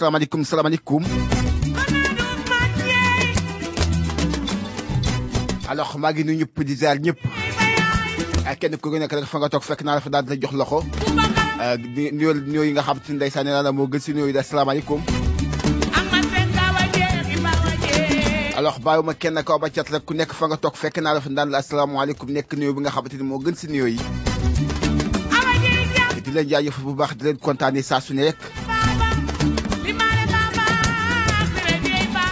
waa salaamaaleykum salaamaaleykum alors maa ngi nuyu di ziar ñëpp. Ak kenn ku nekk rek fa nga toog fekk naa la fa daal di jox loxo. Nuyoo nuyoo yi nga xam ne ndeysaan la moo gën si nuyoo yi asalaamaaleykum. Alors bàyyiwuma kenn kaw ba ku nekk fa nga fekk la fa la nekk bi nga gën yi. Di leen bu baax di leen su ne rek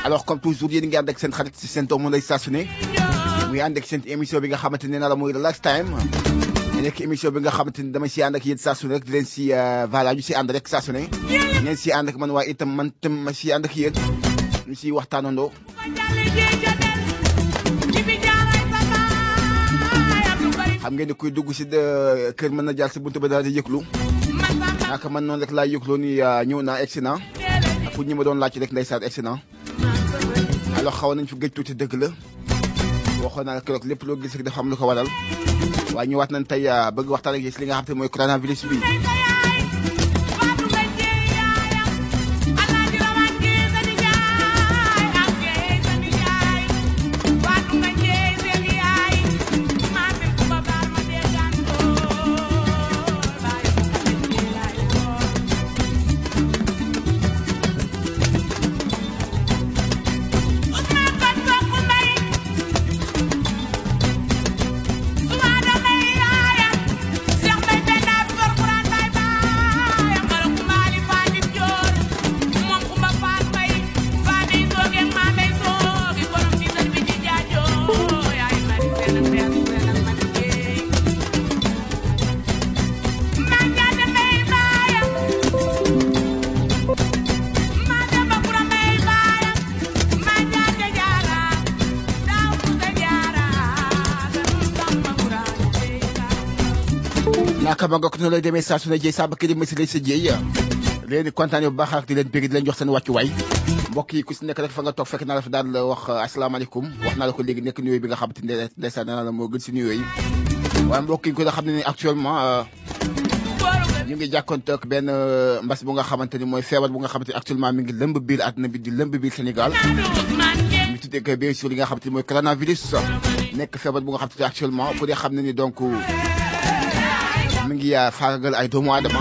alors comme toujours yéen ngi ànd ak seen xarit si seen doomu lay saa su ne muy ànd ak émission bi nga xamante ne naa la mooy relax time nekk émission bi nga xamante ni dama si ànd ak yéen saa su ne rek di leen si voilà ñu si ànd rek saa su ne ngeen si ànd ak man waaye itam man tam ma si ànd ak yéen ñu si waxtaanandoo xam ngeen ni kuy dugg si kër mën na jaar si buntu ba daal di yëglu naka man noonu rek laa yëgloo ni ñëw naa egsi naa pour ñi ma doon laaj rek ndeysaan egsi naa alors xaw nañ fi gëj tuuti dëgg la. Waxoon naa la keroog lépp loo gis rek dafa am lu ko waral. Waaye nañ tey ah, bëgg waxtaan ak si li nga xam te mooy coronavirus bi ma ngokk noonu lay demee saa su ne jëy saa ba kii di mësi lay sa jëy leen kontaan bu baax ak di leen bëgg di leen jox seen wàccuwaay mbokk yi ku si nekk rek fa nga toog fekk naa la fa daal wax asalaamaaleykum wax naa la ko léegi nekk nuyoo bi nga xam te ne ndeysaan la gën yi mbokk yi ko nga ni actuellement ñu ngi bu nga ni bu nga actuellement mi ngi lëmb biir bi di lëmb biir Sénégal ñu tuddee que bien sûr li nga xamante ni coronavirus. Nekk feebar bu nga actuellement ni donc mi ngi faagagal ay doomu aadama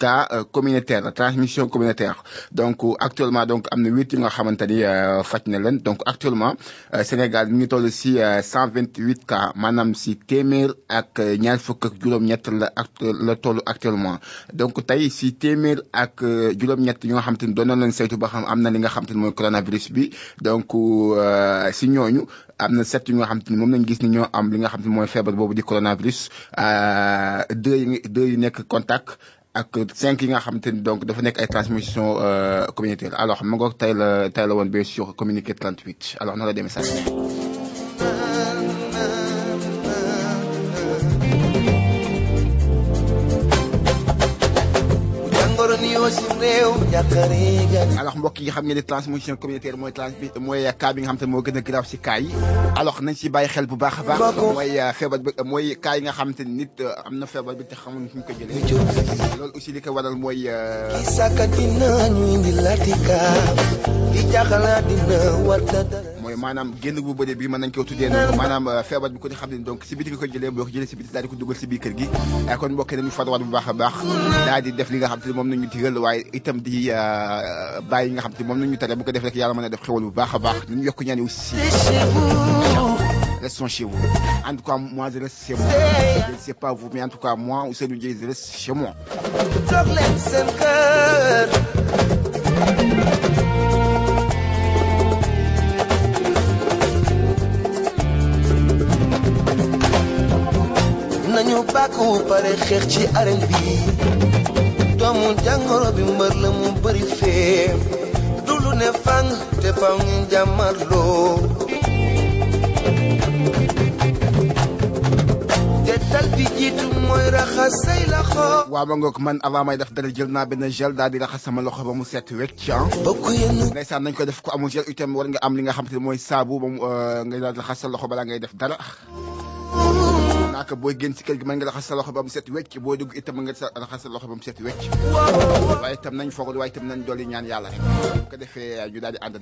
cas communautaire la transmission communautaire. Donc actuellement donc am na huit yi nga xamante faj na donc actuellement Sénégal mi ngi toll si cent cas maanaam si téeméer ak ñaar fukk ak juróom-ñett la la actuellement. Donc ak juróom-ñett doon ba xam li nga coronavirus bi. Donc si ñooñu am na sept yu nga xamante ni moom lañ gis ni ñoo am li nga coronavirus. Deux deux contact ak cinq yi nga ni donc dafa nekk ay transmission communautaire. Alors ma ngoog tey la tey la woon bien sûr communiqué 38 alors noonu la demee sax alors mbokk yi xam ngeen ne transmission communautaire mooy trans mooy cas bi nga xam te moo gën a grave si cas yi alors nañ si bàyyi xel bu baax a baax mooy feebar bi mooy cas yi nga xam te ni nit am na feebar bi te xamul fu ñu ko jëlee loolu aussi li ko waral mooy mooy maanaam génn bu bëri bi mën nañ ko tuddee noonu maanaam feebar bi ko di xam ne donc si biti nga ko jëlee boo ko jëlee si biti daal di ko dugal si biir kër gi kon mbokk nañu farwaat bu baax a baax daal di def li nga xam te moom nañu digal waaye itam di bàyyi yi nga xam te moom nañu tere bu ko def rek yàlla mën a def xewal bu baax a baax nañu yokk ñaan aussi restons chez vous en tout cas moi je reste chez moi je ne sais pas vous mais en tout cas moi Ousseynou Dieye je reste chez moi nañu bàkku pare xeex ci arène bi doomu jàngoro bi mbër la mu bëri fee du lu ne fang te faw ngeen jàmmarloo waaw ma ngoog man avant may def dara jël naa benn gel daal di raxas sama loxo ba mu set wecc ah ndeysaan nañ ko def ko amul gel itam war nga am li nga xam te mooy saabu ba mu nga daal raxas sa loxo balaa ngay def dara naaka booy génn si kër gi nga sa loxo set wecc itam nga sa loxo set wecc. Nañ nañ ñaan yàlla rek. Ko ñu daal di ànd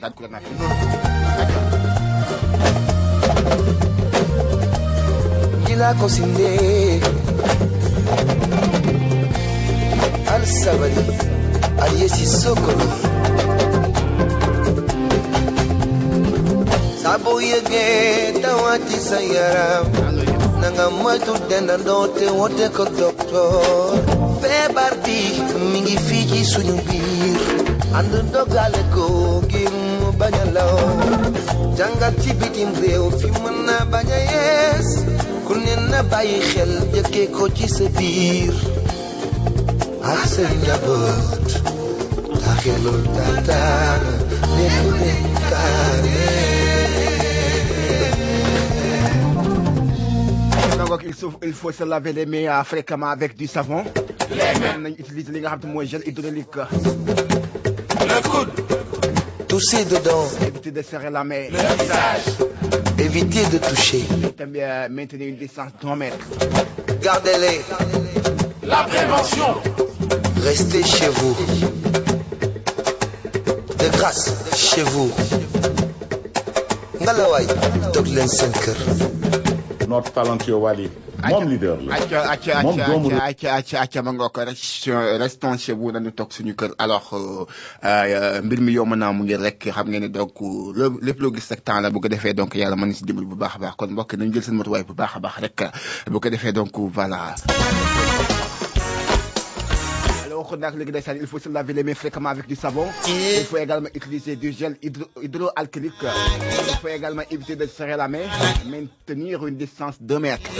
ko al sabari al yesi sokolo sabo yëgee tawati nanga moytu dendandoo te wote ko docteur feebar bi mi ngi fii ci suñu biir ànd dogale ko ngir mu bañ a law jàngat ci bitim réew fi mën na bañ ku ne na bàyyi xel jëkkee ko ci sa biir ak sa njaboot taxilul taataan nekku leen il faut il faut se laver les mains fréquemment avec du savon. nañ utiliser li nga xam te mooy gel hydraulique. le coude. Tousser dedans. éviter de serrer la main. Le visage. Éviter de toucher. También maintenir une distance d'un mètre. Gardez-les. La prévention. Restez chez vous. De grâce, chez vous. Toog leen seen kër. Notre talentueux Wally. Moom leader la acca acca moom doomu acca acca acca acca ma nga ko restons chez vous nañu toog suñu kër alors mbir mi yomb naa mu ngi rek xam ngeen ne donc lépp loo gis rek temps la bu ko defee donc yàlla mën na si dimbali bu baax a baax. Kon mbokk nañu jël seen matuwaay bu baax a baax rek. Bu ko defee donc voilà. Léegi ndeysaan il faut se laver les mains fréquemment avec du savon. il faut également utiliser du gel hydro hydroalcoolique. il faut également éviter de serrer la main. maintenir une distance de mètres.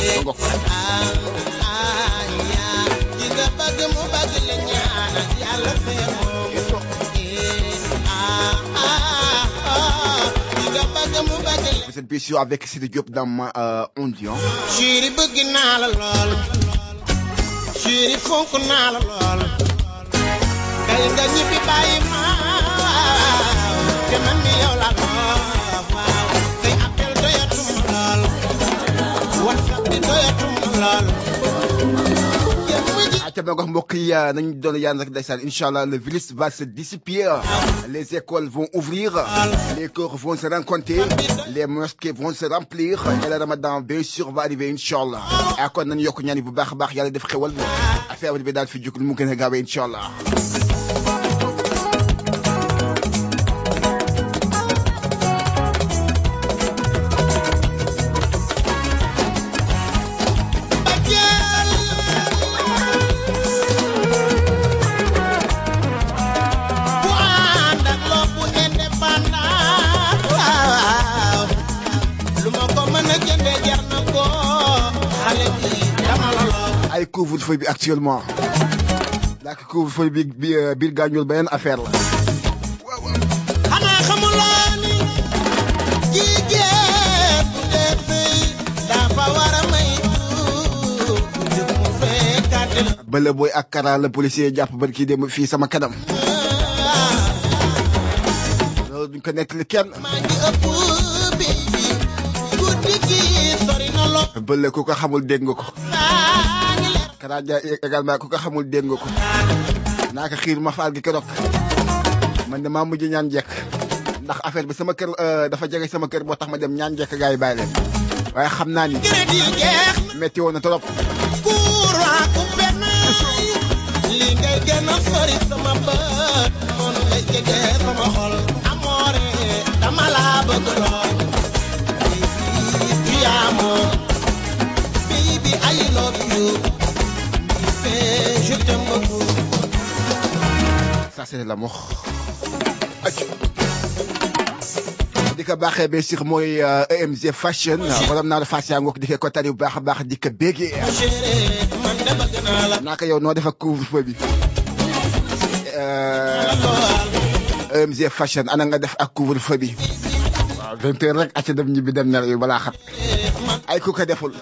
Vous êtes bien sûr avec Sidi Diop dans ma ondion. Chéri bëgg naa la lool. Chéri fonk naa la lool. Incha allah le va se dissiper les écoles vont ouvrir les corps vont se rencontrer les mosquées vont se remplir et le ramadan bien sûr va arriver incha allah kon nañu yokk ñaan yi bu baax a baax yàlla def xewal feebar bi daal fi jóg lu mu gën a gaawee incha actuellement ndax couvre-feu bi bi euh, biir gaañul beneen affaire la kara la policier jàpp ba dem fii sama kanam kara ja également ku ko xamul dégg ko. Naa ko ma faal gi keroog. Man de mujj ñaan jekk ndax affaire bi sama kër euh, dafa jege sama kër moo tax ma dem ñaan li ngay sama lay sama xol. Dama bëgg lool c'est l'amour Aïe. di ko baaxee ba sur mooy euh, EMG fashion borom naa la fas yaa ngoog di ko tari bu baax a baax di ko la naa ko yow noo def ak couvre-feu bi Euh, lool EMG fashion ana nga def ak couvre-feu bi waaw vingt heures rek acca dem ñibbi dem nelaw yi balaa xat ay ku ko deful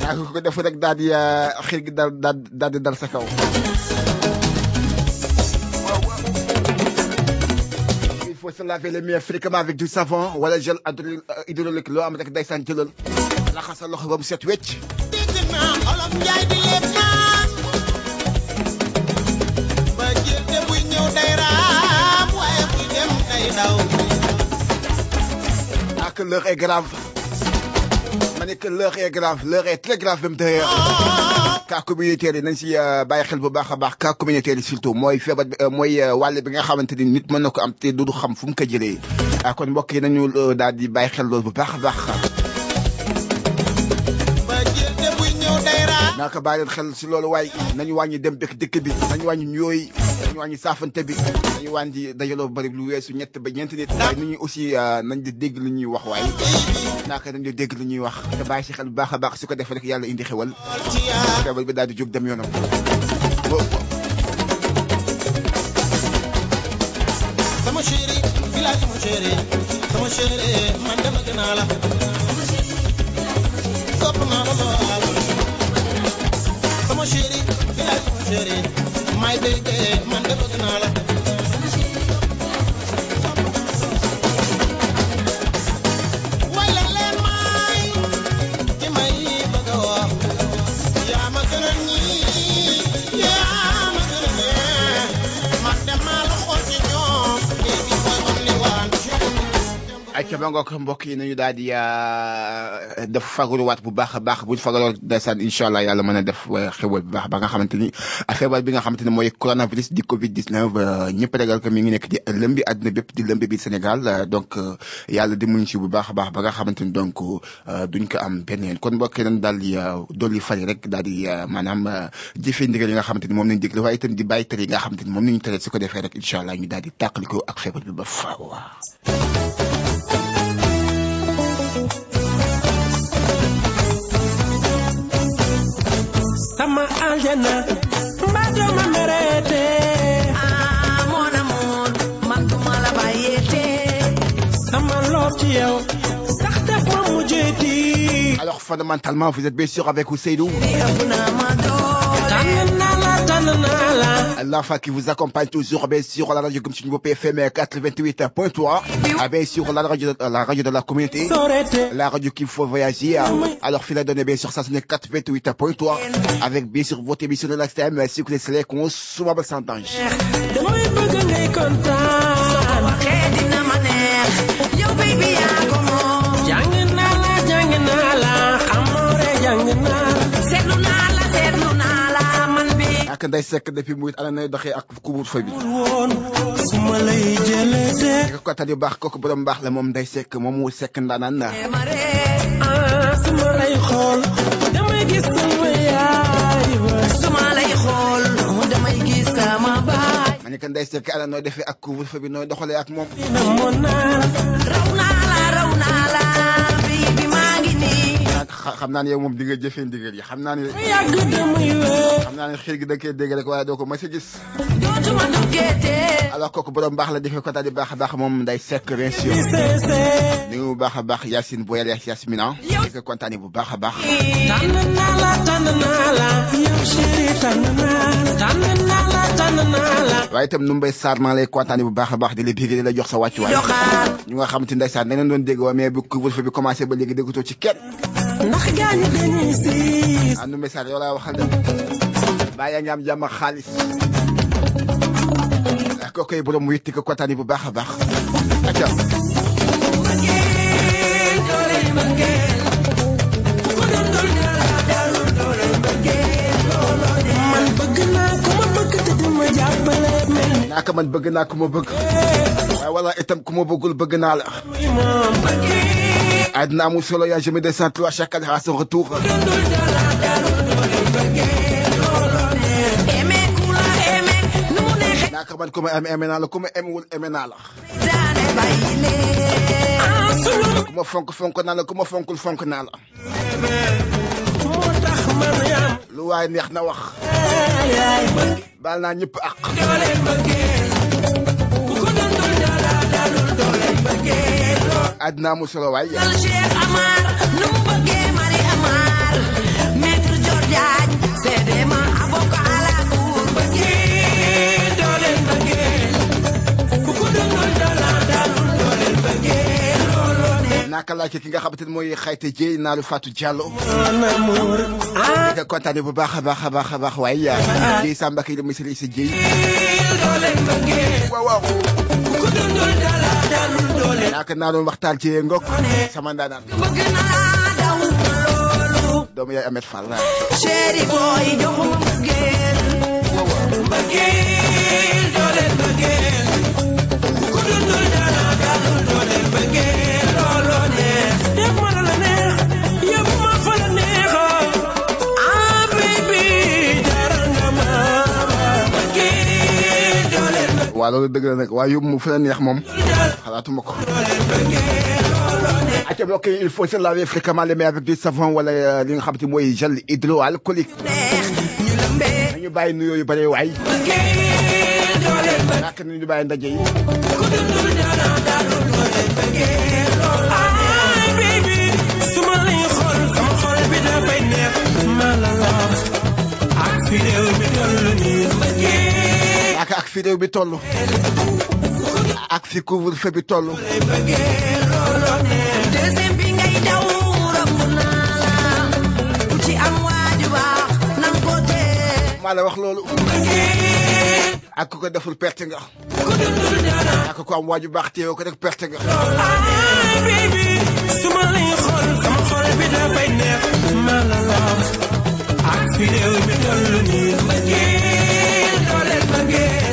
ko ku ko deful rek daal di euh, xir gi daal daal di dal sa kaw faut se laver les mains fréquemment avec du savon wala gel hydro- euh, loo am rek day sant jëlal. Raxas sa loxo ba mu set ah que l'heure est grave. Que l'heure est grave. L'heure est très grave même euh, euh, mooy euh, wàll bi nga xamante ni nit mën na ko am te du xam fu mu ko jëlee ah kon mbokk yi nañu euh, daal di bàyyi xel loolu bu baax a baax raam bàyyi xel nañu dem dëkk dëkk bi. Nañu nañu bi. Nañu bari lu ñett ba nit. Aussi euh, nañ di lu ñuy wax lu ñuy wax. Te xel baax su ko rek yàlla indi xewal bi daal di jóg dem sama bilaay sama man la My may day dee man ay ca ba ngoog mbokk yi nañu daal di euh, def fagaruwaat bu baax a baax buñ fagaroo ndeysaan incha allah yàlla mën a def euh, xewal bu baax ba nga xamante ni feebar bi nga xamante ni mooy coronavirus di Covid 19 euh, ñëpp régal ko mi ngi nekk di lëmbi àdduna bépp di lëmbi bi Sénégal euh, donc euh, yàlla dimbali ci bu baax a baax ba nga xamante ni donc euh, duñ ko am benn yoon kon mbokk yi nañ daal di euh, dolli fari rek daal di euh, maanaam euh, jëfee ndigal yi nga xamante ni moom lañ digle waaye itam di bàyyi tere yi nga xamante ni moom lañu tere su ko defee rek incha allah ñu daal di tàqaliko ak feebar bi ba faaw. Ma Ah, mon amour, man duma la bàyyeete. sama lor ci yow sax def ma mujjeeti Alors fondamentalement, vous êtes bien sûr avec Ouseydou, l'enfant qui vous accompagne toujours bien sûr la radio comme si vous FM 88.3, ah, bien sûr la radio, la radio de la communauté, la radio qu'il faut voyager. Alors fil à donner bien sûr ça c'est 88.3 avec bien sûr votre émission de la STM, si vous laissez les cons, souvent sans danger. kanday sekade fi muyit alana doxé ak kubur fay bi suma lay jëlé ko tan yu bax ko ko borom bax la mom day sek mom wu sek ndanan na suma lay xol damay gis sama yaay suma lay xol damay gis sama baay mané kan day sek alana no defé ak kubur fay bi no doxale ak mom rawna la rawna la xam naa ne yow moom di nga jëfee ndigal yi xam naa ne xam naa ne xel gi da koy dégg rek waaye doo ko mës a gis. Alors kooku borom baax la defee kontaan yu baax a baax moom nday sekk seesee ni bu baax a baax Yacine Boyel Yasmina. Di ko kontaane bu baax a baax. Tànn naa la tànn naa la. Yow chéri tànn naa la. Tànn naa la tànn naa la. Waaye itam nu mbay Sarr maa lay kontaane bu baax a baax di la bégg di la jox sa wàccuwaay. Ñu nga xamante ndeysaan dañ leen doon dégg waa mais bu couvre-feu bi commencé ba léegi déggatoo ci kenn ndax gaañu dañuy siis andu message yow lay waxal dem bàyyi nga am jàmm xaalis ko koy borom mu yitti ko kotani bu baax a baax acca mangel doole mangel naka man bëgg naa ku ma bëgg waaye wala itam ku ma bëggul bëgg naa la àddina amul solo yaa jamais descendre à chaque à son retour. Solo nu mu la looloo ne naka ki nga xayte Diallo bu baax Samba la waaw waaw ku ko dundul dara yaakaar naa doon waxtaan ci ngok sama ndaanaan doomu yaay amet chéri boy joxuma waaw loolu dëgg la nag waaye yóbbu mu neex moom. xalaatuma ko. Il faut se laver fréquemment les mains avec du savon wala euh, li nga ni mooy gel hydroalcoolique. Nañu bàyyi nuyoo yu waay. Nañu bàyyi ndaje yi fi réew bi toll. Ak fi couvre-feu bi toll. Maa la wax loolu. Ak ko deful perte nga. Ak ko am waaju baax teewoo ko rek perte nga. Suma lay sama xol bi da bay neex la ak fi ma ma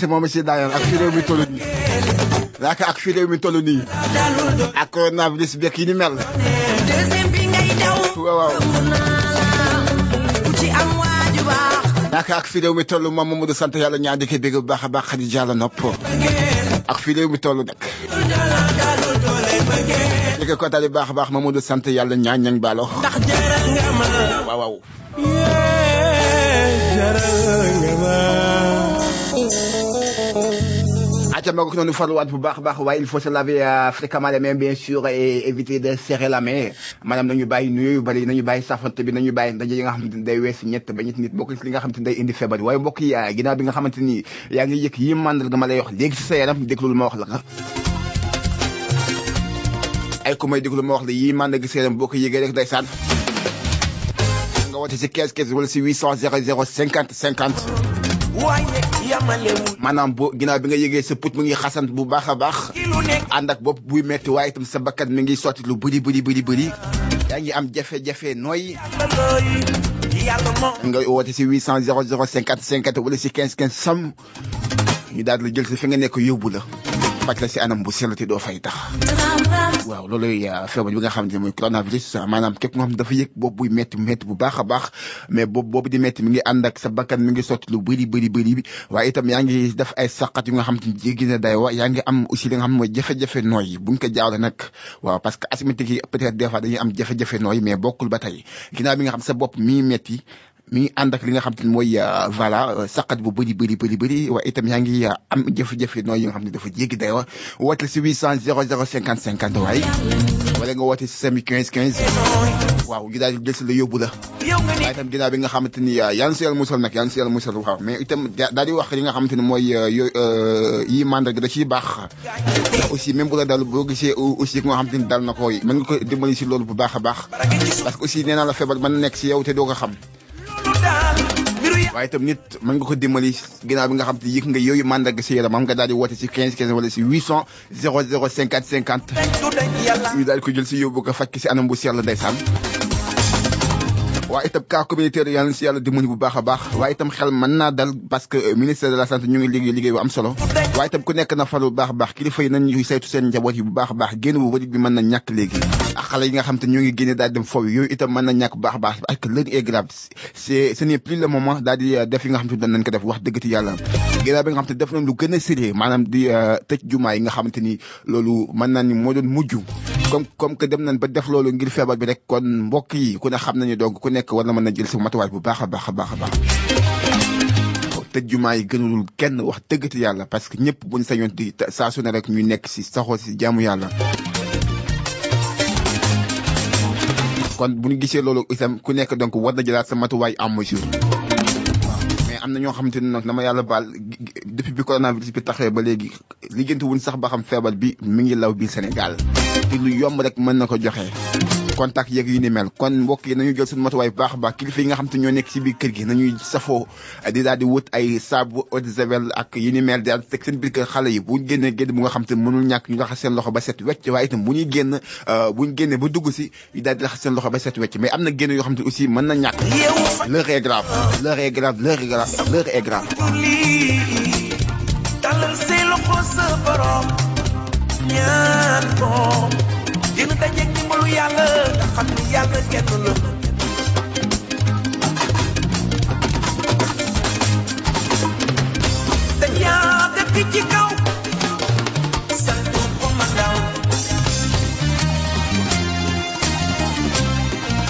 kese moom si daayoon ak fi mi toll nii laaka ak fi mi toll nii ak coronavirus beeg yi ni mel waaw ak fi mi toll di ko bu baax baax Khady Diallo nopp ak mi ko baax baax ñaan ñang waaw waaw il faut se laver euh, fréquemment les mains bien sûr et éviter de serrer la main. Maanaam nañu bàyyi nuyoo safante bi nañu bàyyi ndaje yi nga xamante ni day wees ñett ba ñetti nit bokk ci li nga xamante ni day indi feebar. Bi waaye mbokk yi ginnaaw bi nga xamante ni yaa ngi yëg yi màndarga ma lay wax léegi ci sa yaram déglul ma wax la ka ay ku may déglu ma wax la yii màndarga sa yaram boo ko yëgee rek day saan nga woote si 15 15 wala si 800 00 50 50 waaye yamalewul maanaam boo ginnaaw bi nga yëgee sa put mu ngi xasan bu baax a baax. Ànd ak bopp buy metti waaye itam sa bakkan mi ngi sotti lu bëri bëri bëri bëri yaa ngi am jafe-jafe nooy. Nga woote si 800 00 50 50 wala si 15 15 sam ñu daal la jël si fi nga nekk yóbbu faj la si anam bu sell te doo fay tax waaw looluy feebar bi nga xamante ne mooy coronavirus maanaam képp nga xam ne dafa yëg bopp buy metti metti bu baax a baax mais bopp boobu di metti mi ngi ànd ak sa bakkan mi ngi sotti lu bëri bëri bëri bi waaye itam yaa ngi def ay saqat yu nga xamante ni jéggi na day wa yaa ngi am aussi li nga xam ne mooy jafe-jafe nooy buñ ko jaawle nag waaw parce que yi peut-être des fois dañuy am jafe-jafe nooy mais bokkul ba tey ginnaaw bi nga xam sa bopp mi metti mi ngi ànd ak li nga xam te ne mooy voilà saqat bu bëri bëri bëri bëri waaye itam yaa ngi am jafe-jafe nooy yi nga xam ne dafa jéggi day wa woote si 800 00 50 50 waay wala nga woote si sami 15 15 waaw gi daal jël si la yóbbu la waaye itam ginnaaw bi nga xamante ni na si yàlla musal nag na si yàlla musal waaw mais itam da- daal di wax li nga xamante ni mooy yi mandarga da ciy baax aussi même bu la dal boo gisee aussi nga xamante ni dal na ko mën nga ko dimbali si loolu bu baax a baax parce que aussi nee naa la feebar mën na nekk si yow te doo ko xam waaye itam nit mën nga ko dimbali ginnaaw bi nga xam te yëg nga yooyu mandarga si yaram am nga daal di woote si 15 15 wala si 800 00 50 50 dañ du dañ yàlla. Ñu daal ko jël si yóbbu ko faj si anam bu sell ndeysaan waaye itam cas communautaire yàlla si yàlla dimbali bu baax a baax. Waaye itam xel mën naa dal parce que euh, ministère de la santé ñu ngi liggéey liggéey bu am solo. Waaye itam ku nekk na falu bu baax a baax. Kilifa yi nañu saytu seen njaboot yi bu baax a baax. Génn bu bëri bi mën na ñàkk léegi. Ak xale yi nga xam te ñu ngi génne daal dem foofu. Yooyu itam mën na ñàkk bu baax a baax. Parce que l'heure est grave. C'est ce n'est plus le moment daal di euh, def yi nga xam te doon nañ ko def. Wax dëggati yàlla. Ginnaaw bi nga xam te def nañ lu gën a sérieux. Maanaam di euh, tëj jumaa yi nga xamante ni loolu mën naa ni moo doon mujj comme comme que dem nañ ba def loolu ngir bi rek kon mbokk yi ku ne xam nañu donc ku nekk war na mën jël sa matuwaay bu baax a baax baax a baax. Yi gënalul kenn wax dëggati yàlla parce que ñëpp buñ sañoon di saa su ne rek nekk si saxoo si jaamu yàlla. Kon bu ñu gisee loolu itam ku nekk donc war na jëlaat sa matuwaay en mesure. Am na ñoo xamante ne nag yàlla baal depuis bi coronavirus bi taxee ba léegi liggéeyante wuñ sax ba xam feebar bi mi ngi law biir Sénégal te lu yomb rek mën na ko joxe contact yeeg yu ni mel kon mbokk yi nañu jël suñu matuwaay bu baax a baax yi nga xam te ñoo nekk ci biir kër gi nañuy safoo di daal di wut ay saabu eau javel ak yu ni mel daal teg seen biir kër xale yi bu ñu génnee génn bu nga xam te mënul ñàkk ñu raxas seen loxo ba set wecc waaye itam bu ñuy génn bu ñu génnee ba dugg si ñu daal di raxas seen loxo ba set wecc mais am na génn yoo xam te aussi mën na fa l'heure est grave l'heure est grave l'heure est grave l'heure est grave dalal say loxo sa borom ñaan ko dina dajeeg ndimbalu yàlla nga xam ni yàlla kenn la dañ yaa dëkk ci kaw sant ko ma ndaw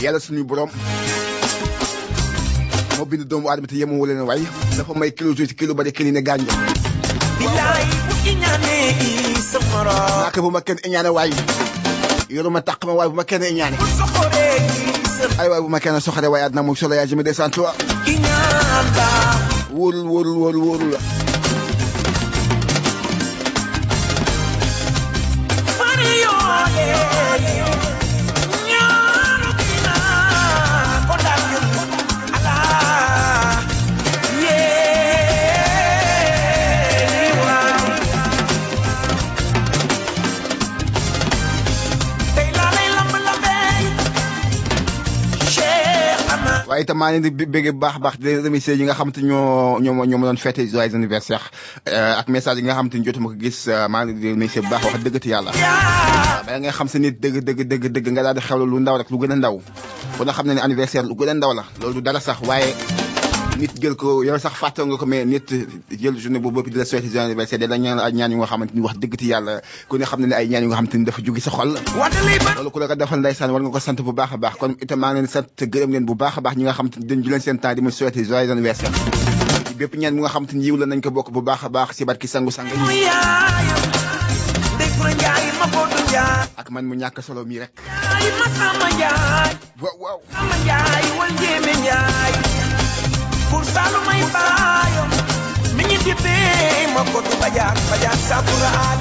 yàlla suñu borom moo bind doomu aadama te leen way dafa may kilo tuuti kilo bari kili ne gànja bilaay bu ci ñaanee sa morom naaka bu ma kenn iñaane waay yoruma taq ma waay bu ma kenn iñaane bu soxoree sa ay waay bu ma kenn soxare waay àddina mu solo yaa jëme descend toi ki ñaan baax wóorul wóorul wóorul wóorul waaye itam maa leen di baax baax di remercier yi nga xam te ñoo doon fêté joyeux anniversaire euh, ak message yi nga xam te jotuma ko gis euh, maa ngi leen di remercier baax wax dëgg te yàlla. Bala xam sa nit dëgg dëgg dëgg dëgg nga daal di lu ndaw rek lu gën a ndaw. Bu nga xam ne anniversaire lu gën a ndaw la loolu dara sax waaye nit jël ko yow sax fàtte nga ko mais nit jël journée boobu bopp di la souhaité joyeux anniversaire da la ñaan ay ñaan yu nga xamante ni wax dëgg te yàlla ku ne xam ne ay ñaan yu nga xamante ni dafa jóge sa xol. Loolu ku la ko defal ndeysaan war nga ko sant bu baax a baax kon itam maa ngi leen sant gërëm leen bu baax a baax ñi nga xamante ni dañ juleen seen temps di ma souhaité joyeux anniversaire. Bépp ñaan bu nga xamante ni yiw la nañ ko bokk bu baax a baax si barki sangu sang ak man mu ñàkk solo mi rek. Waaw waaw pour salu may baayam mi ngi dippee ma ko du bajaan bajaan saburaat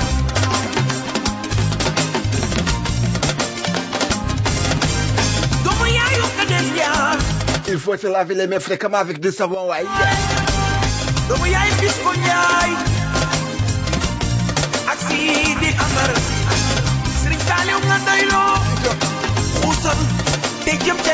doomu yaayu ka dem ñaar il faut se laver les mains fréquemment avec du savon waay doomu yaay bis ko ñaay ak amar. Sëriñ taaliw nga doyloo xuusal te jëm ca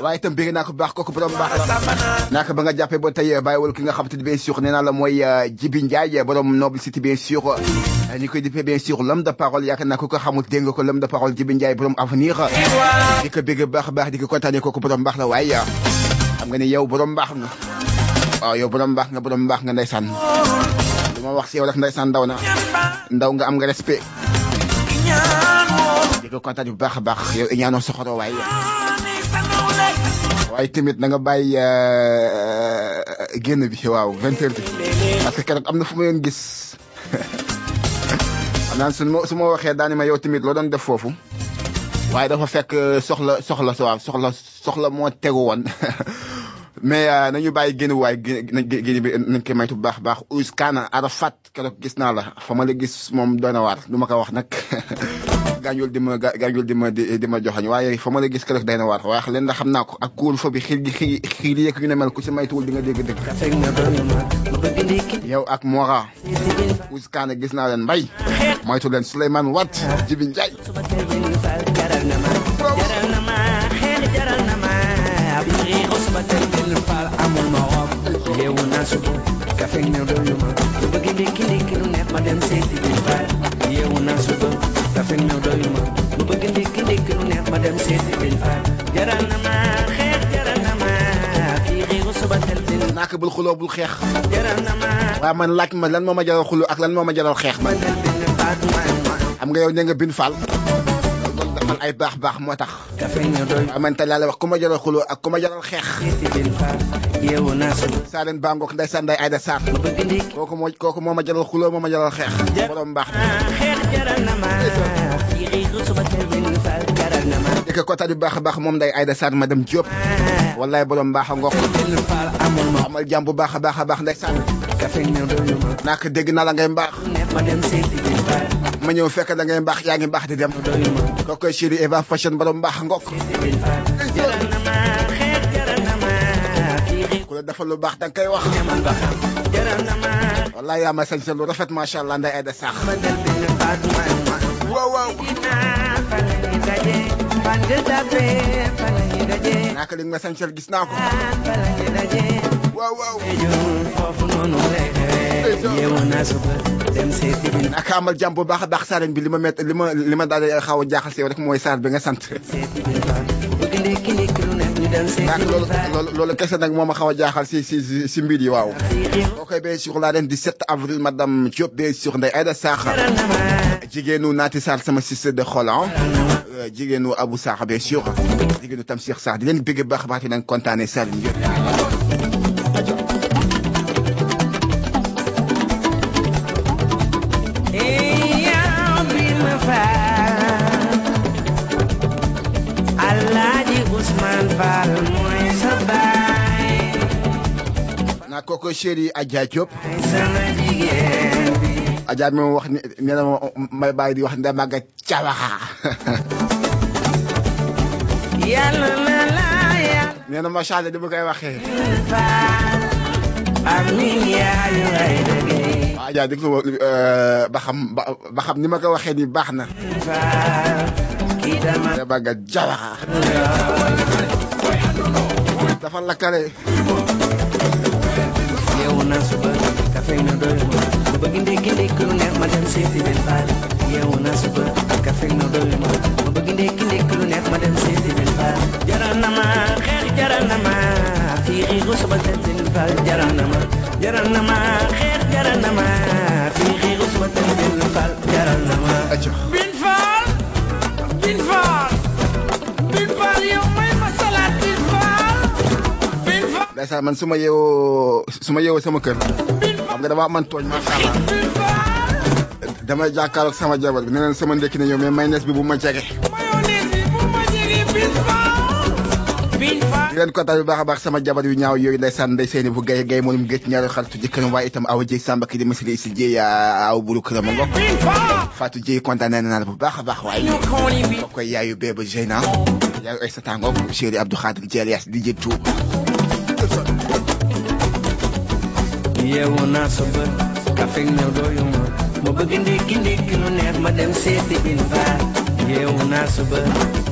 waaye itam bëgg naa ko baax kooku borom baax naaka ba nga jàppee ba tey bàyyiwul ki nga xamante ni bien sûr nee naa la mooy Jibi Ndiaye borom Noble City bien sûr. Ñu koy dippee bien sûr l'homme de parole yaakaar naa ko xamul dégg ko l'homme de parole Jibi Ndiaye borom avenir. Di ko bëgg baax baax di ko kontaanee borom baax la waaye xam nga ni yow borom baax nga. Waaw yow borom baax nga borom baax nga ndeysaan. Lu ma wax si yow rek ndeysaan ndaw na. Ndaw nga am nga respect. Di ko kontaan bu baax a baax yow ñaanoo soxoro Ni sanawle waaye tamit na nga bàyyi génn bi waaw vingt heures bi parce que keroog am na fu ma yoon gis xam naa su ma su ma waxee daani ma yow tamit loo doon def foofu waaye dafa fekk soxla soxla waaw soxla soxla moo tegu woon mais euh, nañu bàyyi génn waay génn bi nañ koy maytu bu baax baax. Arafat keroog gis naa la. Fa ma la gis moom waar ma ko wax nag. Di ma di ma di ma joxañ waaye fa ma la gis keroog waar. Leen xam naa ko. Ak kuul fa bi xiir gi xiir yeeg yu ne mel ku si maytuwul di nga dégg dëgg. Yow ak Mora. Gis naa leen. Mbay moytu leen Souleymane Ndiaye faal amul ma xob yeewu naa suba kafe ñëw doylu ma lu bëgg ndékki ndékki lu neex ma dem seeti bi faal yeewu naa suba kafe ñëw doylu ma lu bëgg ndékki ndékki lu neex ma dem seeti bi faal jaral na ma xeex jaral na ma suba teel benn naaka bul xuloo bul xeex. Jaral na ma waaye man laaj ma lan moo ma jaral ak lan moo ma jaral xeex ma. Man ma ma. Xam nga yow ne nga bin faal defal ay baax baax moo tax. Laa la wax ku ma jaral xuloo ak ku ma jaral xeex. Saa leen bangook ndeysaan day Ayda ndékki kooku moo kooku moo ma jaral xuloo moo ma jaral xeex. Borom baax. Na na na ko bu baax baax moom day Ayda Sarr madame Diop. Wallaay borom baax ngox amal jàmm bu baax baax baax ma. Naaka dégg naa la ngay mbaax ma ñëw fekk da ngay mbaax yaa ngi mbaax di dem. Chéri Eva Fashion borom baax a ngox seeti bi faal jaral na ma xeex jaral na ma yi xiixu ku la defal lu baax da nga koy wax. Wallaay yaa ma sañ sa lu rafet macha allah nday Ayda ma waaw daje naaka li nga ma sañsel gis naa ko. Waaw waaw jur foofu noonu lay yeewu naa suba dem seeti bi. Naaka amal jàmm bu baax a baax saaren bi li ma met li ma li ma daal di xaw a jaaxal si yow rek mooy saar bi nga sant. Seeti bi faal bëgg ndékki ndékki lu nekk ñu dem seeti naaka bi loolu loolu loolu kese nag moo ma xaw a jaaxal si si si mbir yi waaw. Ok bien sûr la ren 17 avril madame Diop bien sûr Ndeye Aïda Sarr ma. Jigéenu Naati Sarr sama sister de Xolan ah. euh, jigéenu Abou Sarr bien sûr. Jigéenu Tamsir Sarr di leen bëgg baax a baax di leen kontaane Salim Diop kooku chéri Adja Diop. Mooy sama jigéen bi Adja mi wax nee na may bàyyi di wax nda màgga cawaxa yàlla na la yàlla. Nee na macha allah di ma koy waxee. Fall amiin yaayu ay dëggee. Waaw Adja dégg euh, ba xam ba xam ni ma ko waxee ni baax na. Dama nda màgga cawaxa dafa lakkale una super, cafeína dois mano. No bagin de quem de colonel, madame safety bel fal. Yeah, una super, cafeína dois mano. No bagin de quem de colonel, madame safety bel fal. Jaranama, khair jaranama, fi ghusbat bel fal jaranama. Jaranama, khair jaranama. Ndeysaan man su ma yeewoo su ma yeewoo sama kër. Xam nga dama man tooñ macha allah Bin Fall damay jàkkaarloog sama jabar bi ne leen sama ndekki ne ñëw mais mayonnaise bi bu ma ma Fall di leen kontaan bu baax baax sama jabar yu ñaaw yooyu ndeysaan ndey seeni bu gay gay moom géej ñaari xaritu jëkkëram waaye itam awa jëy sàmba ki di masiri si jëy aw bulu këram a ngokk. Fatou Dieye kontaan naa bu baax baax kooku koy yaayu béba Zeyna yaayu ay satangoog chéri Abdou Khadir Dielias di jëttu yeewu naa suba kafe ñëw doyu ma ma bëgg ndékki ndékki lu neex ma dem seeti bin faal yeewu naa suba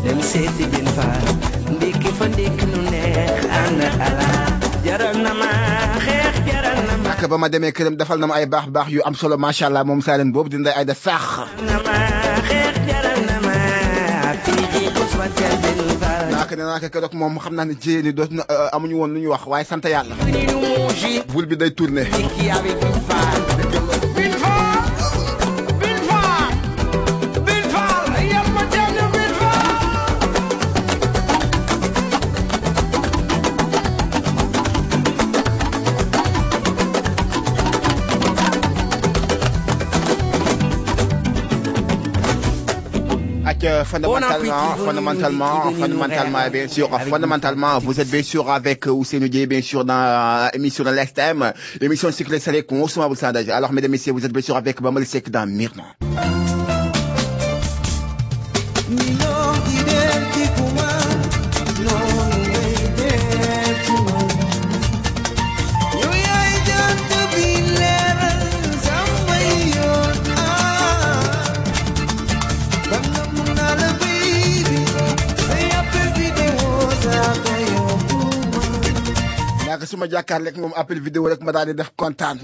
dem seeti bin faal ndékki fa ndékki lu neex ànd ala jaral na ma xeex jaral na ma ak ba ma demee këram defal na ma ay baax baax yu am solo macha allah moom saa leen boobu di nday ay da saax na ma xeex jaral na ma fii xii xus daanaka nee naa ko fondamentalement fondamentalement fondamentalement nous bien sûr fondamentalement vous êtes bien sûr avec euh, Ousseynou Dieye bien sûr dans euh, émission de l'Extrême l'émission Cycle Salé Ousmane Sandage alors mesdames et messieurs vous êtes bien sûr avec Bamali Seck dans Myrna ma jàkkaar rek moom appel vidéo rek ma daal di def kontaan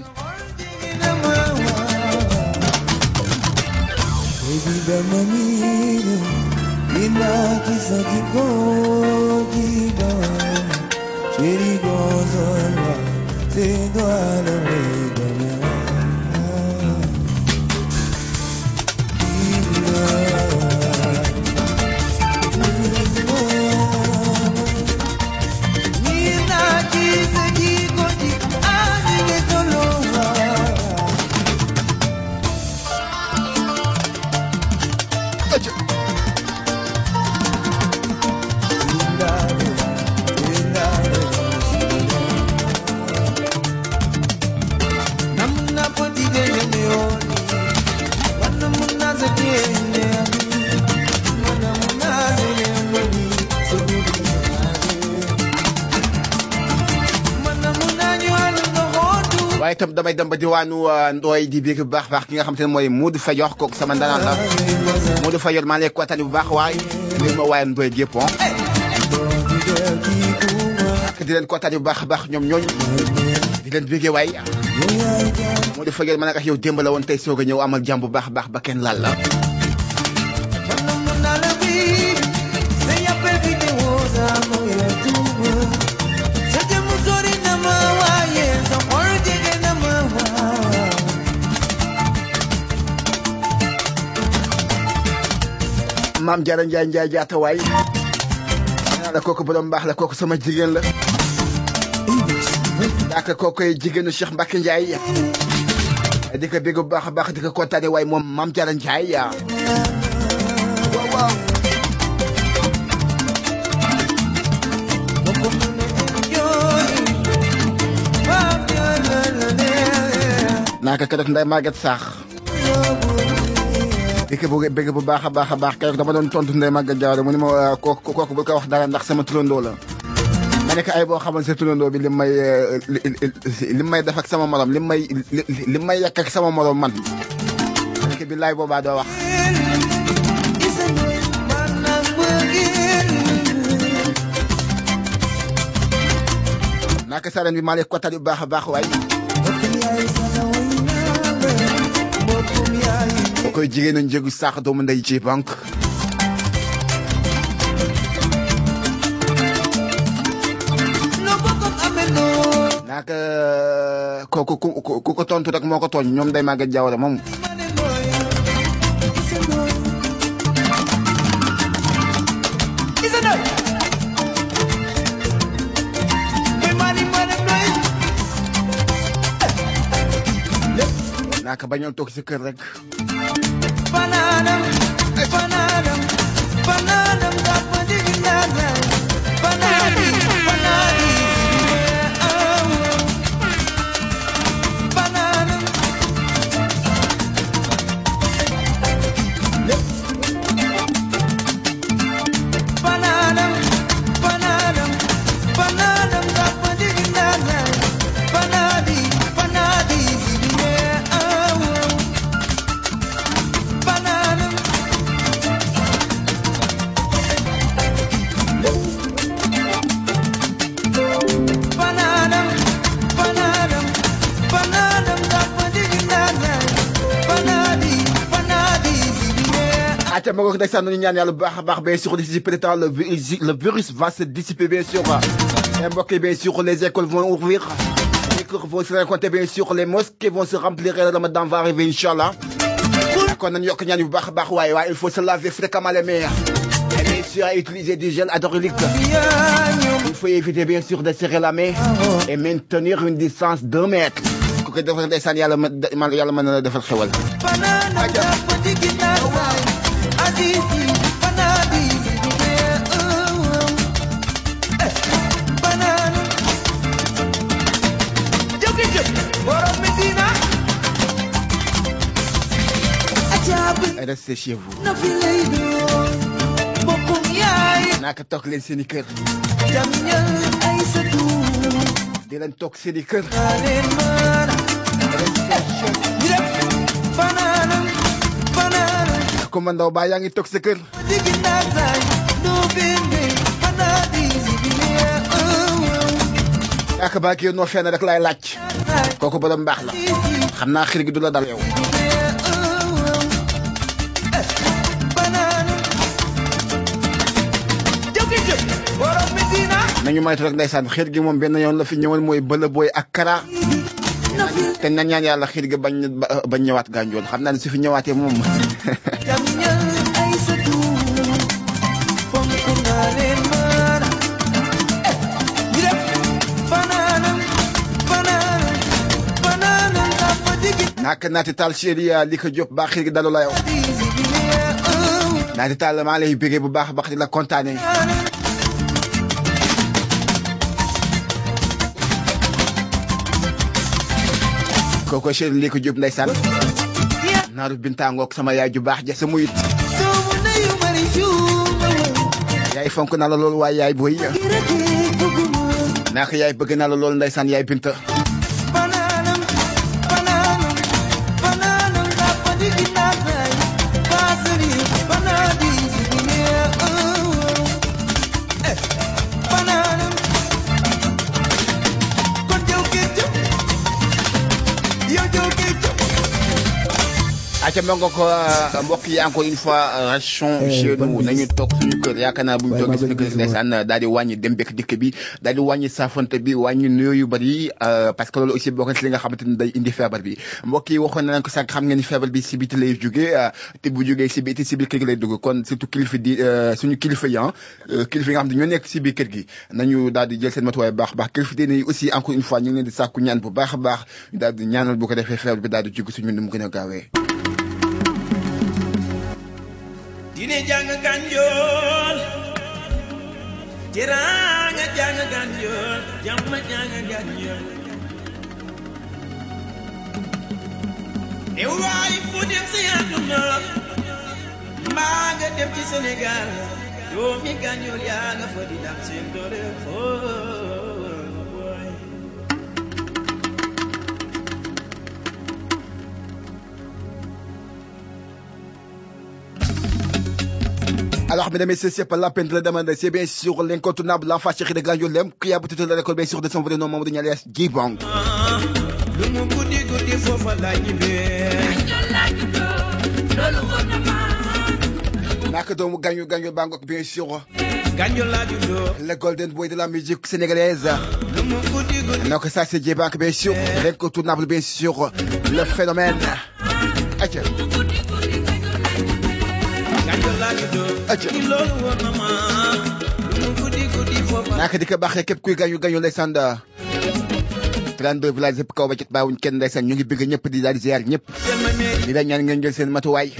waaye itam damay dem ba diwaanu Ndoye di biir bu baax baax ki nga xam te ne mooy Modou Fayor kooku sama ndanaan la. Modou Fayor maa ngi lay kontaan bu baax waaye léegi ma waaye Ndoye gépp ah. Ak di leen kontaan bu baax baax ñoom ñooñu. Di leen bégee waay. Fayor ma ne ak yow démb la woon tey soog a ñëw amal jàmm bu baax baax ba kenn laal la maam jaara njaay njaay jaata waay naa la kooku borom baax la kooku sama jigéen la. Daaka kookoy jigéenu Cheikh Mbacke Ndiaye di ko bégg bu baax di ko kontaane waaye moom maam jaara njaay. Waaw waaw. Naaka keroog nday màgget di ko bëgg bu baax a baax a baax keroog dama doon tontu nday Maguette Diawara mu ne ma kooku kooku bu ko wax dara ndax sama turandoo la ma nekk ay boo xamal sa turandoo bi li may li may def ak sama morom li may li may yàq ak sama morom man ma nekk billaay boobaa doo wax naka saren bi maa lay kottali bu baax a baax waay koy jigéen a njëgu saax doomu ndey ci banque. Naka kooku ku ku ko tontu rek moo ko tooñ ñoom day màgget jawara moom. Naka bañal toog si kër rek Bananam, bananam, bananam, bananam, bananam, bananam, bien sûr le virus va se dissiper bien sûr. Et bien les écoles vont ouvrir. Les mosquées vont se remplir le ramadan va arriver il faut se laver fréquemment les mains. Et bien sûr utiliser du gel hydroalcoolique il faut éviter bien sûr de serrer la main et maintenir une distance d'un mètre restez chez vous. naka toog bananam. ku ma ndaw baa yaa ngi toog sa kër oh. yaaka rek laay laaj kooku borom mbaax la xam xir gi du dal yow nañu moytu rek ndeysaan xir gi la fi ak kara te na ñaan yàlla xir gi bañ ba- bañ ñëwaat gànjool xam naa ne su fi ñëwaatee moom naaka naati taal chéri li ko jóg baax xir gi dalu la yow naati taal maa lay bu baax baax di la kontaane kooku chéri li ko jóg ndeysaan. Naaru bintaangook sama yaay ju baax ja sa muyit. Yaay fonk naa la loolu waaye yaay booy naaka yaay bëgg naa la loolu ndeysaan yaay binta aca ma nga ko mbokk yi encore une fois restons chez nous nañu toog suñu kër yaakaar naa bu ñu toogee suñu kër ndeysaan daal di wàññi dem bekk dikk bi daal di wàññi saafante bi wàññi nuyoo yu bëri parce que loolu aussi bokk na ci li nga xamante ni day indi feebar bi. Mbokk yi waxoon nañ ko sànq xam ngeen ni feebar bi si biti lay jógee te bu jógee si biti si biir kër gi lay dugg. Kon surtout kilifa di suñu kilifa yi kilifa yi nga xam ne ñoo nekk si biir kër gi nañu daal di jël seen matuwaay bu baax a baax. Kilifa diine yi aussi encore une fois ñu ngi leen di sàkku ñaan bu baax a baax ñu daal di ñaanal bu ko defee feebar bi daal di jóg suñu ni mu gën a gaawee dine jàng gànjool teraanga jàng gànjool jàmm jàng gànjool e waay fu dem si àdduna mbaa dem ci Sénégal doomi gànjool yaa nga fa di dam seen doole foo Alors, mesdames et messieurs, c'est pas la peine de le demander. C'est bien sûr l'incontournable, l'enfant chéri de Grandiolem, qui a bouté la l'école, bien sûr, de son vrai nom, Gibang. doomu Gagnon Gagnon Bangok, bien sûr, juddoo le golden boy de la musique sénégalaise. Donc, ça, c'est Gibang, bien sûr, l'incontournable, bien sûr, le phénomène. Atia, foofa nak di ko baaxee képp kuy Gagnon Gagnon ndeysaan 32 villages yëpp kaw ba ci bàyyiwuñ kenn ndeysaan ñu ngi bëgg ñëpp di daal ziar ñëpp di la ñaan ngeen jël seen matuwaay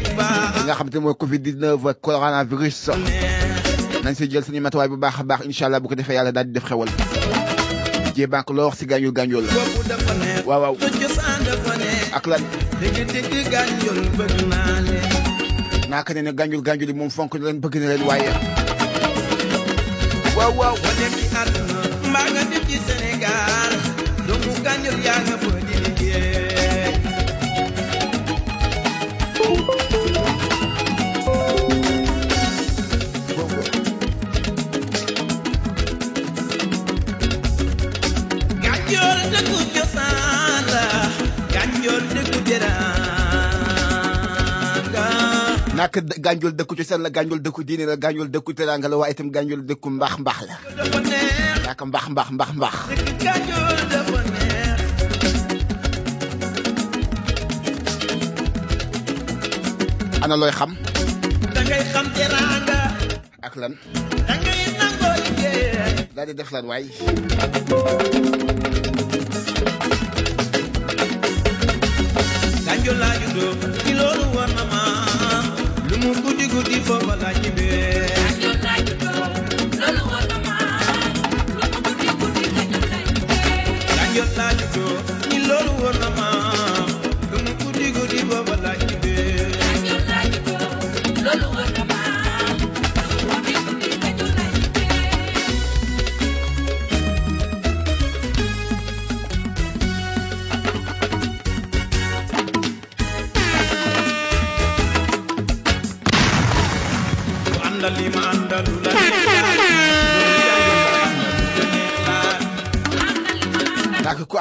nga xam te mooy Covid 19 coronavirus. Nañ si jël suñu matuwaay bu baax a baax incha allah bu ko defee yàlla daal di def xewal banque loo wax si Gagnon la waaw waaw ak lan naaka ne Gagnon yi moom fonk na leen bëgg na waaw waaw mbaa nga ci Sénégal doomu gànjool yaa nga naaka Gagnon dëkku ci seen la Gagnon dëkku diine la Gagnon dëkku teranga la waaye itam Gagnon dëkku mbaax mbaax la. Mbaax mbaax dëkk gànjool dafa ana looy xam? Dangay xam teraanga ak lan? Di def lan juddoo ci war na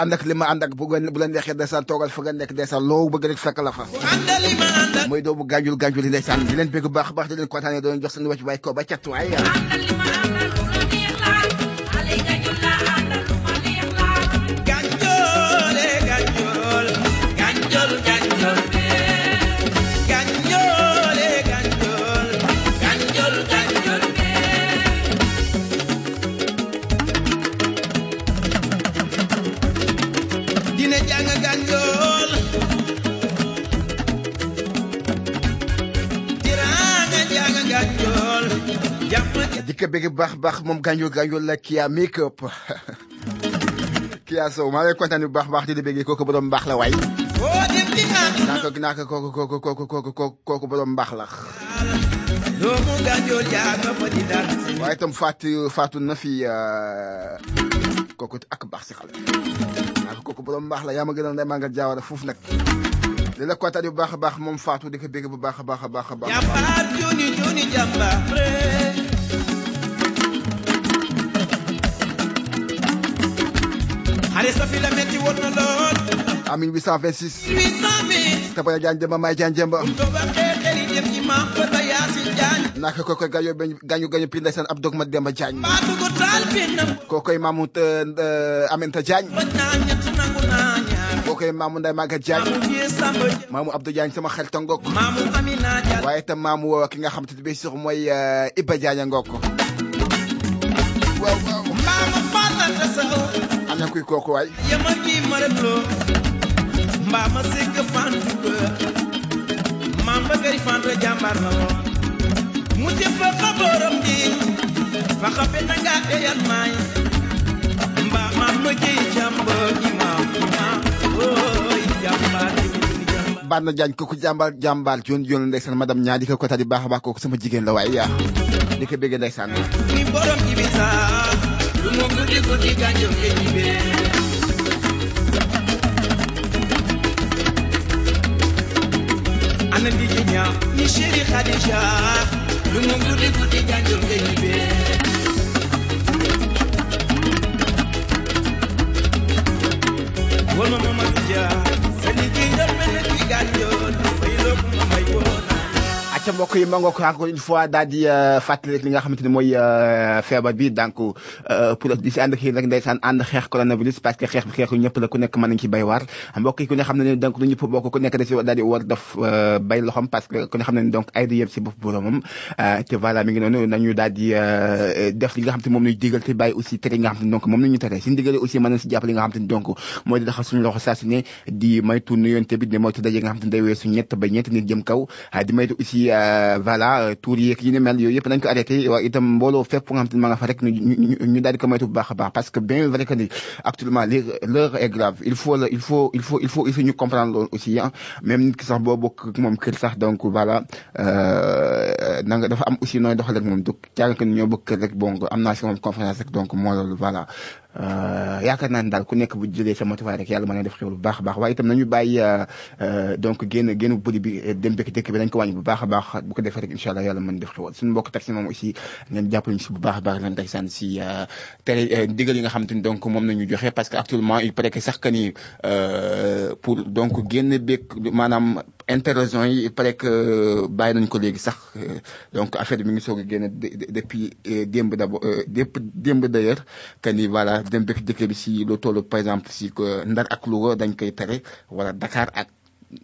ànd ak li ma ànd bu bu la neexee ndeysaan fa nga nekk ndeysaan loo bëgg rek fekk la fa mooy doomu Gagnon Gagnon yi ndeysaan di leen bëgg jox wàcc ko ba bëgg bu baax baax la di borom la. Borom la waaye na fi kooku uh, ak baax si xale. Naaka kooku borom la yaa ma ne maa nga jaawara foofu nag. La kontaan baax a baax moom di ko bëgg bu baax a baax a baax a baax Amin 826 Tapoya Janjemba May Janjemba Nakoko kokoy gaño gaño gaño pinda san ab dogma demba jañ kokoy mamu te amenta jañ kokoy mamu nday maga jañ mamu abdou jañ sama xel ta ngok mamu amina jañ waye tam mamu ki nga xam te bi sax moy iba jañ ngok. Kuy kooku waay yama gi maram loo mbaa ma segg fantu ba maam ba gay fantu jàmbaar la woon mu fa fa borom di fa xa be na nga eyal maay mbaa maam ma jëy jàmba imaam imaam ooy jàmbaar jëmjëli jàmbaar na jaañ kooku jàmbaar jàmbaar joon joon ndeysaan madame ñaa di ko ko tadi baax a baax kooku sama jigéen la yaa di ko bëggee ndeysaan ni borom lumugudi gudi kanjo khadija. Mama acca mbokk yi ma ngoo ko encore une fois daal di euh, fàttali rek nga xamante ni mooy euh, feebar bi donc euh, ne ne ne di war euh, bay loxam parce ne xam ne ne te voilà nga xam ni moom lañu digal te bàyyi aussi nga nga mooy di daxal suñu loxo saa su ne di maytu nuyonte bi di moytu daje nga xam ni day weesu ñett ba ñeenti nit jëm kaw. Ah, di maytu aussi voilà euh, tour yeeg yi ko arrêté. Itam nga xamante ni ma nga fa rek ñu ñu ñu daal di ko moytu bu baax a baax parce que bien vrai que actuellement l'heure est grave. Il faut il faut il comprendre aussi ah même nit ki sax boo bokk moom kër donc voilà euh, aussi nooy doxal donc voilà. Euh, yaakaar naa ne daal ku nekk bu sa rek yàlla mën def xew baax a baax waaye itam nañu bàyyi euh, euh, donc génn génn bi euh, dem dëkk bi ko a baax. Bu ko defee rek incha allah yàlla mën def xewal aussi ngeen ñu si a baax si euh, tere euh, ndigal yi nga ni donc parce que actuellement il paraît que sax que ni euh, donc génn bekk maanaam il paraît que bàyyi nañ ko léegi euh, donc affaire bi mi a depuis euh, démb d'abord euh, d'ailleurs que ni dem bekk dëkk bi si lu par exemple si que Ndar ak Louga dañ koy tere wala Dakar ak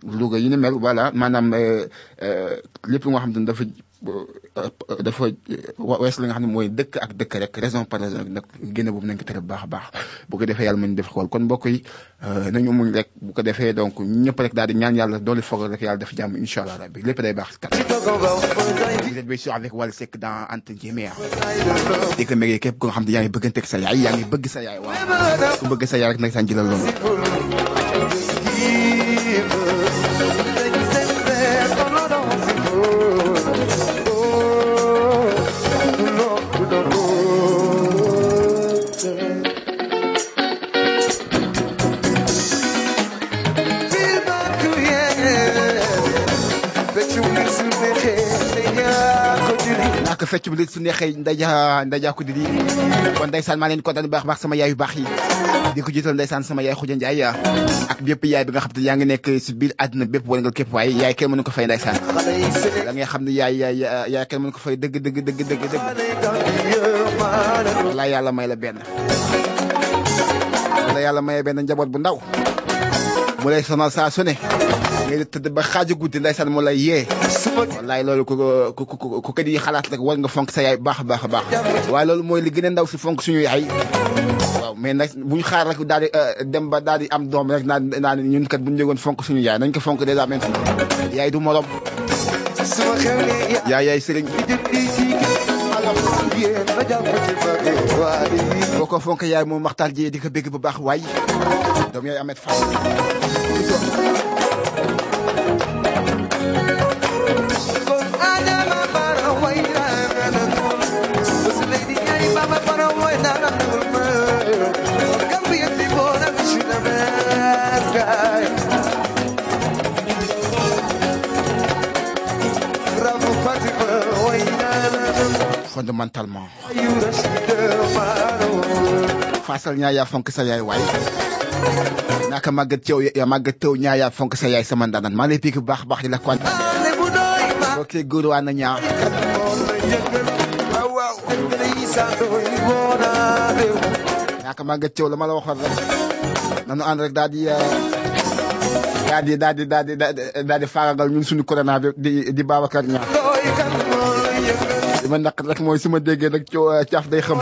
Louga yi ni mel voilà maanaam euh, euh, lépp lu nga xam ne dafa euh, dafa wees li nga xam ne mooy dëkk ak dëkk rek raison par raison nag génne boobu nañ ko tere bu baax a baax bu ko defee yàlla mën def xool kon mbokk yi euh, nañu muñ rek bu ko defee donc ñëpp rek daal di ñaan yàlla doole foog rek yàlla def jàmm incha allah rabbi lépp day baax si kat vous êtes bien sûr avec Wally Seck dans Anta Ndiémé di ko mégee képp ko nga xam ne yaa ngi bëgganteeg sa yaay yaa ngi bëgg sa yaay waaw ku bëgg sa yaay rek nag saan jëlal loolu nak fecc bu lit su neexee ndaja ndaja ko di kon ndeysaan maa leen kontaan bu baax baax sama yaay yu baax yi. Di ko jiital ndeysaan sama yaay Xuja Njaay ak bépp yaay bi nga xam te yaa ngi nekk si biir àdduna bépp wala nga képp waaye yaay kenn mënu ko fay ndeysaan. Da ngay xam ne yaay yaay yaay kenn mënu ko fay dëgg dëgg dëgg dëgg dëgg. Wala yàlla may la benn. Wala yàlla may benn njaboot bu ndaw. Mu lay sonal saa su ngay tëdd ba xaaju guddi lay yee wallaay loolu ku ku ku ko di xalaat rek war nga fonk sa yaay baax baax baax waaye loolu mooy li gën a ndaw si fonk suñu yaay waaw mais nag xaar rek daal di dem ba daal di am doom rek naan naan ñun kat fonk suñu yaay nañ ko fonk dèjà maintenant yaay du morom. Yaay yaay sëriñ boo ko fonk yaay moom di ko bégg bu baax waay. Doom yaay amet fondamentalement faasal ñaa yaa fonk sa yaay waay naka màggat teew ya màggat teew ñaa yaa fonk sa yaay sama ndaanaan maa lay pik bu baax baax di la na ñaa naka la rek nanu ànd rek daal di daal di daal di daal di daal ñun suñu corona di di ñaa li ma naq rek mooy su ma déggee nag caaf day xam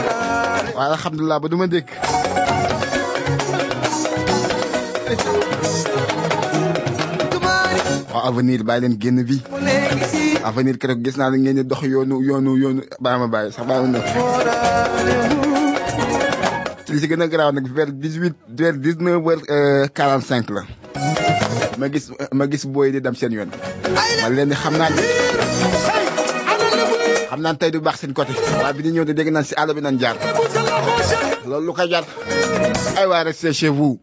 waaye alhamdulilah ba du ma dégg waaw avenir bàyyi leen génn bi avenir keroog gis naa la ngeen di dox yoonu yoonu yoonu bàyyi ma bàyyi sax bàyyi ma nëf li ci gën a garaaw nag vers dix huit vers dix neuf heures quarante cinq la ma gis ma gis booy di dem seen yoon man leen di xam naa ne xam naa ne tey du baax seen côté. Waaye bi ñu ñëw de dégg naan si àll bi nañ jaar. Loolu lu ko jar. Ay waa restez chez vous.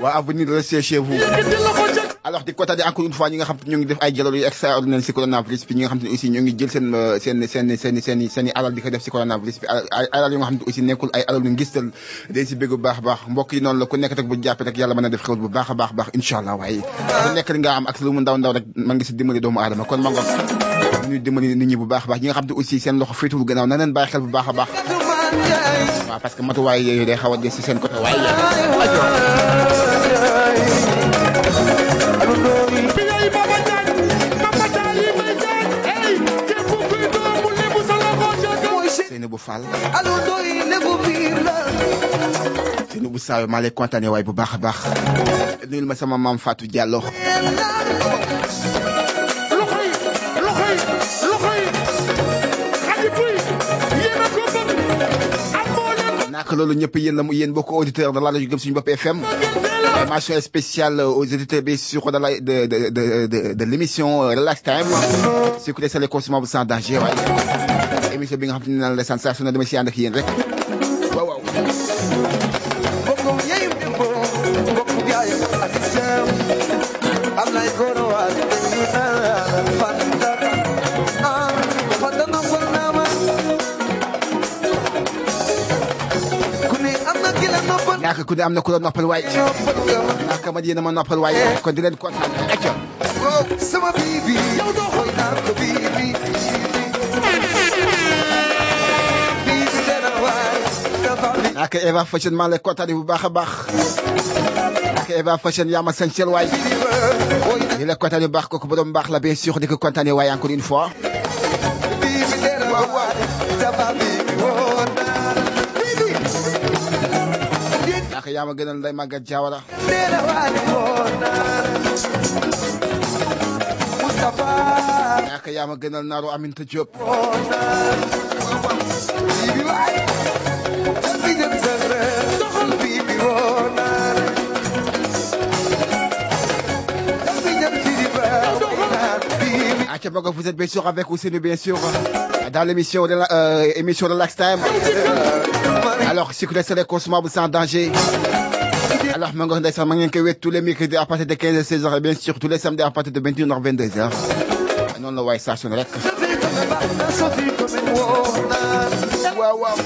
Waa avenir restez chez vous. Alors di côté encore une fois ñi nga xam ñu ngi def ay jaloor yu extraordinaire si coronavirus bi ñi nga xam ne aussi ñoo ngi jël seen euh, seen seen seen seen seen i alal di ko def si coronavirus bi. Alal yu nga xam te aussi nekkul ay alal yu ngistal. Day si bëgg bu baax baax. Mbokk yi noonu la ku nekk rek bu jàppee rek yàlla mën a def xewal bu baax a baax baax incha allah waaye. Ku nekk nga am ak lu mu ndaw ndaw rek ma ngi si dimbali doomu aadama. Kon ma ngoog ñu dimbali nit ñi bu baax a baax ñi nga xam te aussi seen loxo féetuwul gannaaw na leen bàyyi xel bu baax a baax. waaw parce que matuwaay yooyu day xaw a des si seen côté. Waaye Seynabou Fall. Seynabou Saayo maa lay kontaane waaye bu baax a baax. Nuyul ma sama maam Fatou Diallo naka loolu ñëpp yéen la mu yéen bokk de la rajo Gëm Suñu Bopp FM mention spéciale aux auditeurs sûr de de de de l'émission euh, Relax Time. Sécurité c'est les consommables sans danger waaye émission bi nga xam ne la sensation dama si ak ku ne am na ku la noppal waay naka ma ma noppal waay di sama bibi yow ko bibi naka Eva Fashion bu baax naka Eva Fashion waay. La kontaane bu baax kooku borom baax la bien sûr di ko waay encore une fois yaa ma gënal nday vous êtes bien sûr avec bien sûr, dans l'émission émission Alors, circulez sur les consommables sans danger alors ma nga ndeysaan ma ngeen koy wet tous les mercredis à partir de 15 16 heures et bien sûr tous les samedis à partir de 21 heures 22 heures. Noonu la waay saa su ne rek waaw waaw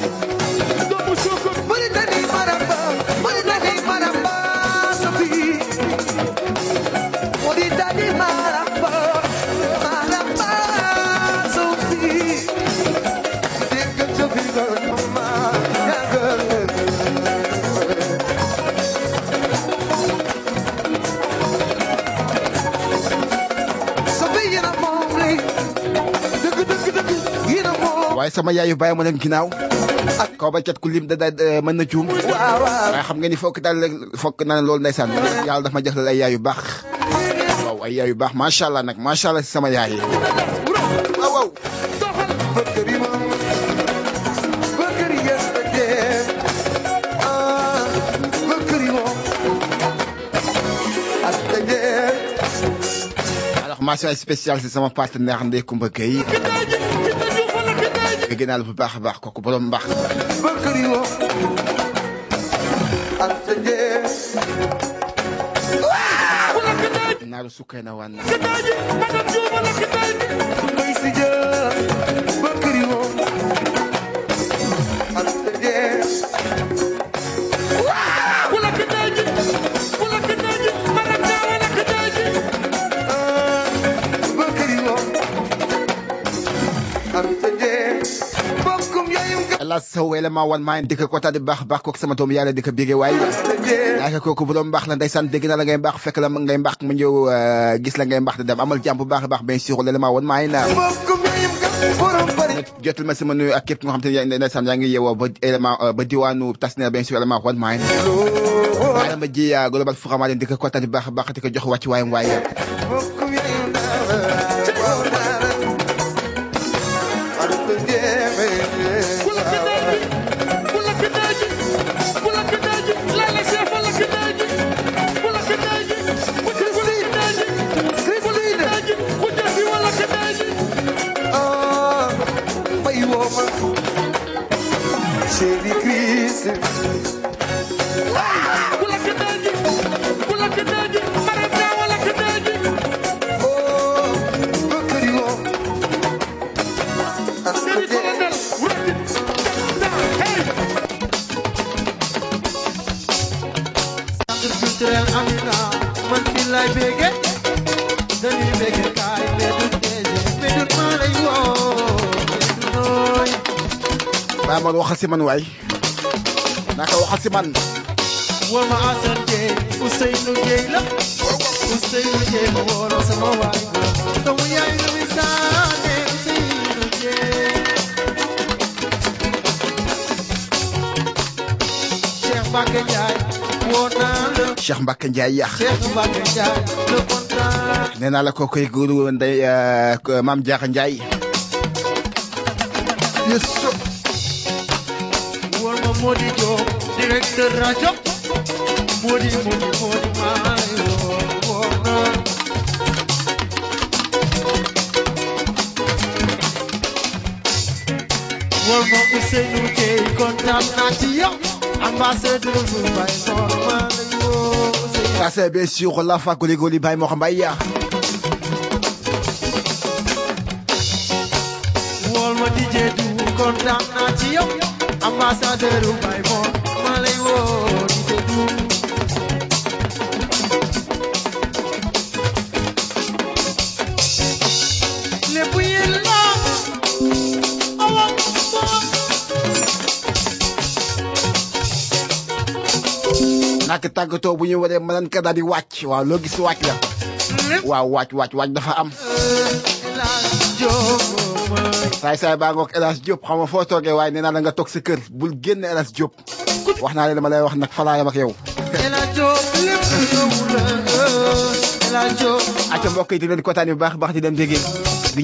sama yaayu bàyyi ma leen ginnaaw. Ak kaw ba ku lim da mën na juum. Waaye xam nga ni fokk daal fokk ne loolu ndeysaan. Yàlla dafa ma jox ay yaay yu baax. Waaw ay yaay yu baax. Macha allah nag macha allah si sama yaay. Yi waaw waaw. Alors spéciale si sama partenaire Koumba Gueye bëgg naa la bu baax a baax kooku borom mbaax naaru sukkay na wan la saw élément wan maa di ko bu baax baax kooku sama doom yàlla di ko bégee waaye yaaka kooku bu doon mbaax la ndeysaan dégg na la ngay mbaax fekk la ngay euh, gis la ngay dem amal bu baax baax bien sûr l'élément wan maa na. Jotul ma sama nuyu ak képp nga xam te ne ngi yeewoo ba élément euh, ba diwaanu tasneer bien sûr élément wan maa na. Waaye ma global di ko baax baax jox waxal si man waay. Naka waxal si man wama asan jee useynu jee la. Useynu jee ma wolo sama waay tamu yaay lu wisaane useynu jee cheikh mbacke njaay wonaa la. Cheikh mbacke njaay yax cheikh mbacke njaay le kontaan nee naa la koo koy góor day maam jaaxa njaay yes Diop directeur rajo woo woo naa ma Ousseynou kontaan naa ci yow ambassadeur bu ça c'est bien sûr la fa goli goli Baye Mor Mbaye yaa wool ma DJ du kontaan naa ci yow ambassadeur lépp yéen la awa nak bu ñu waree mënan ka di wàcc waaw loo gis wàcc la waaw wàcc wàcc wàcc dafa am saay saay baa ngoog El Hadj Diop xam nga foo toogee waaye nee naa la nga toog sa kër bul génn El Hadj Diop. Wax naa leen dama lay wax nag fa laa yem ak yow. La joom lépp yow la la mbokk yi di leen kontaan bu baax baax di leen déggee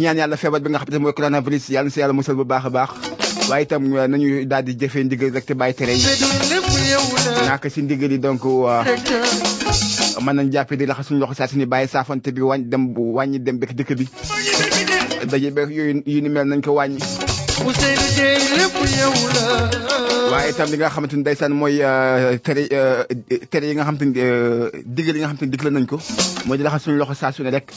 ñaan yàlla feebar bi nga xam ne bu baax baax. Itam nañu di ndigal rek te yi. La donc directeur mën nañ jàppee di raxas suñu loxo saa ni bàyyi bi wàññi dem bu wàññi dem bekk dëkk bi daje yooyu yu ni mel nañ ko Waaye itam li nga xamante ni ndeysaan mooy euh, tere euh, tere yi nga xamante ni euh, digal yi nga xamante ni digle nañ ko mooy di raxas suñu loxo saa su ne rek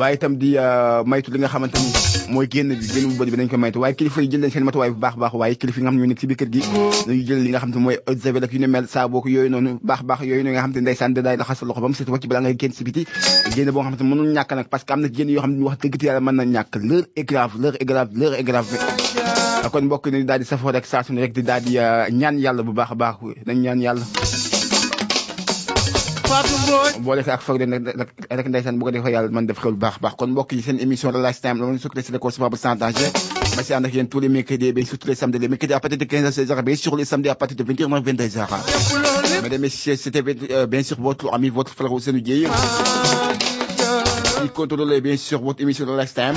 waaye itam di euh, maytu li nga xamante ni mooy génn bi génn bu bëri bi nañ ko maytu waaye kilifa yi jël leen seen matuwaay bu baax baax waaye kilifa yi nga xam ne ñoo nekk ci biir kër gi nañu jël li nga xamante ni mooy javel ak yu ni mel saa boo ko yooyu noonu baax baax yooyu noonu nga xamante ni ndeysaan da daay raxas sa loxo ba mu set wàcc balaa ngay génn si biti génn boo nga xamante ni mënul ñàkk nag parce que am na génn yoo xam ne wax dëgg yàlla mën na ñàkk l'heure est grave l'heure est grave l'heure est grave kon mbokk ni daal di safoo rek saa su ne rek di daal di euh, ñaan yàlla bu baax a baax nañ ñaan yàlla. Boole ko ak foog de rek rek ndeysaan bu ko defee yàlla man def xew baax baax. Kon mbokk yi seen émission Relax Time la ma sukkandiku si le concevoir sans danger. Ma si ànd ak yéen tous les mercredis bien sûr tous les samedis. Les mercredis à partir de 15h 16h bien sûr les samedis à partir de 21h 22h lépp loolu lépp mesdames et messieurs c'était euh, bien sûr votre ami votre frère Ousseynou Dieye. Qui contrôle bien sûr votre émission Relax Time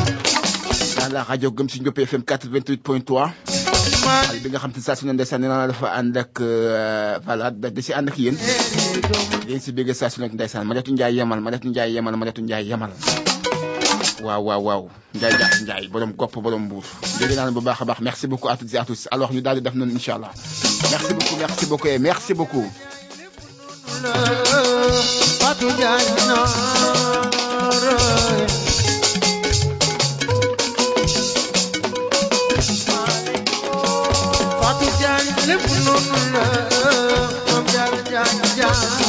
dans la radio Gëm si Ndiop FM 88.3 maa xale bi nga xam te saa su ne ndeysaan nee dafa ànd ak euh, voilà da si ànd ak yéen yéen si bëgg saa su nekk ndeysaan ma detu njaay yemal ma detu njaay yemal ma detu njaay yemal waaw waaw waaw njaay jax njaay borom gopp borom mbuur dégg naa bu baax baax merci beaucoup à toutes et à tous alors ñu daal def noonu incha merci beaucoup merci beaucoup et merci beaucoup Fatou Diagne Noor جان ابن الله وجان جان جان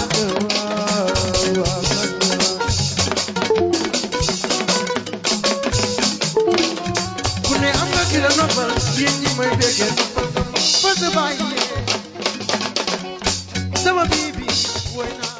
yéen ñi may béggee ba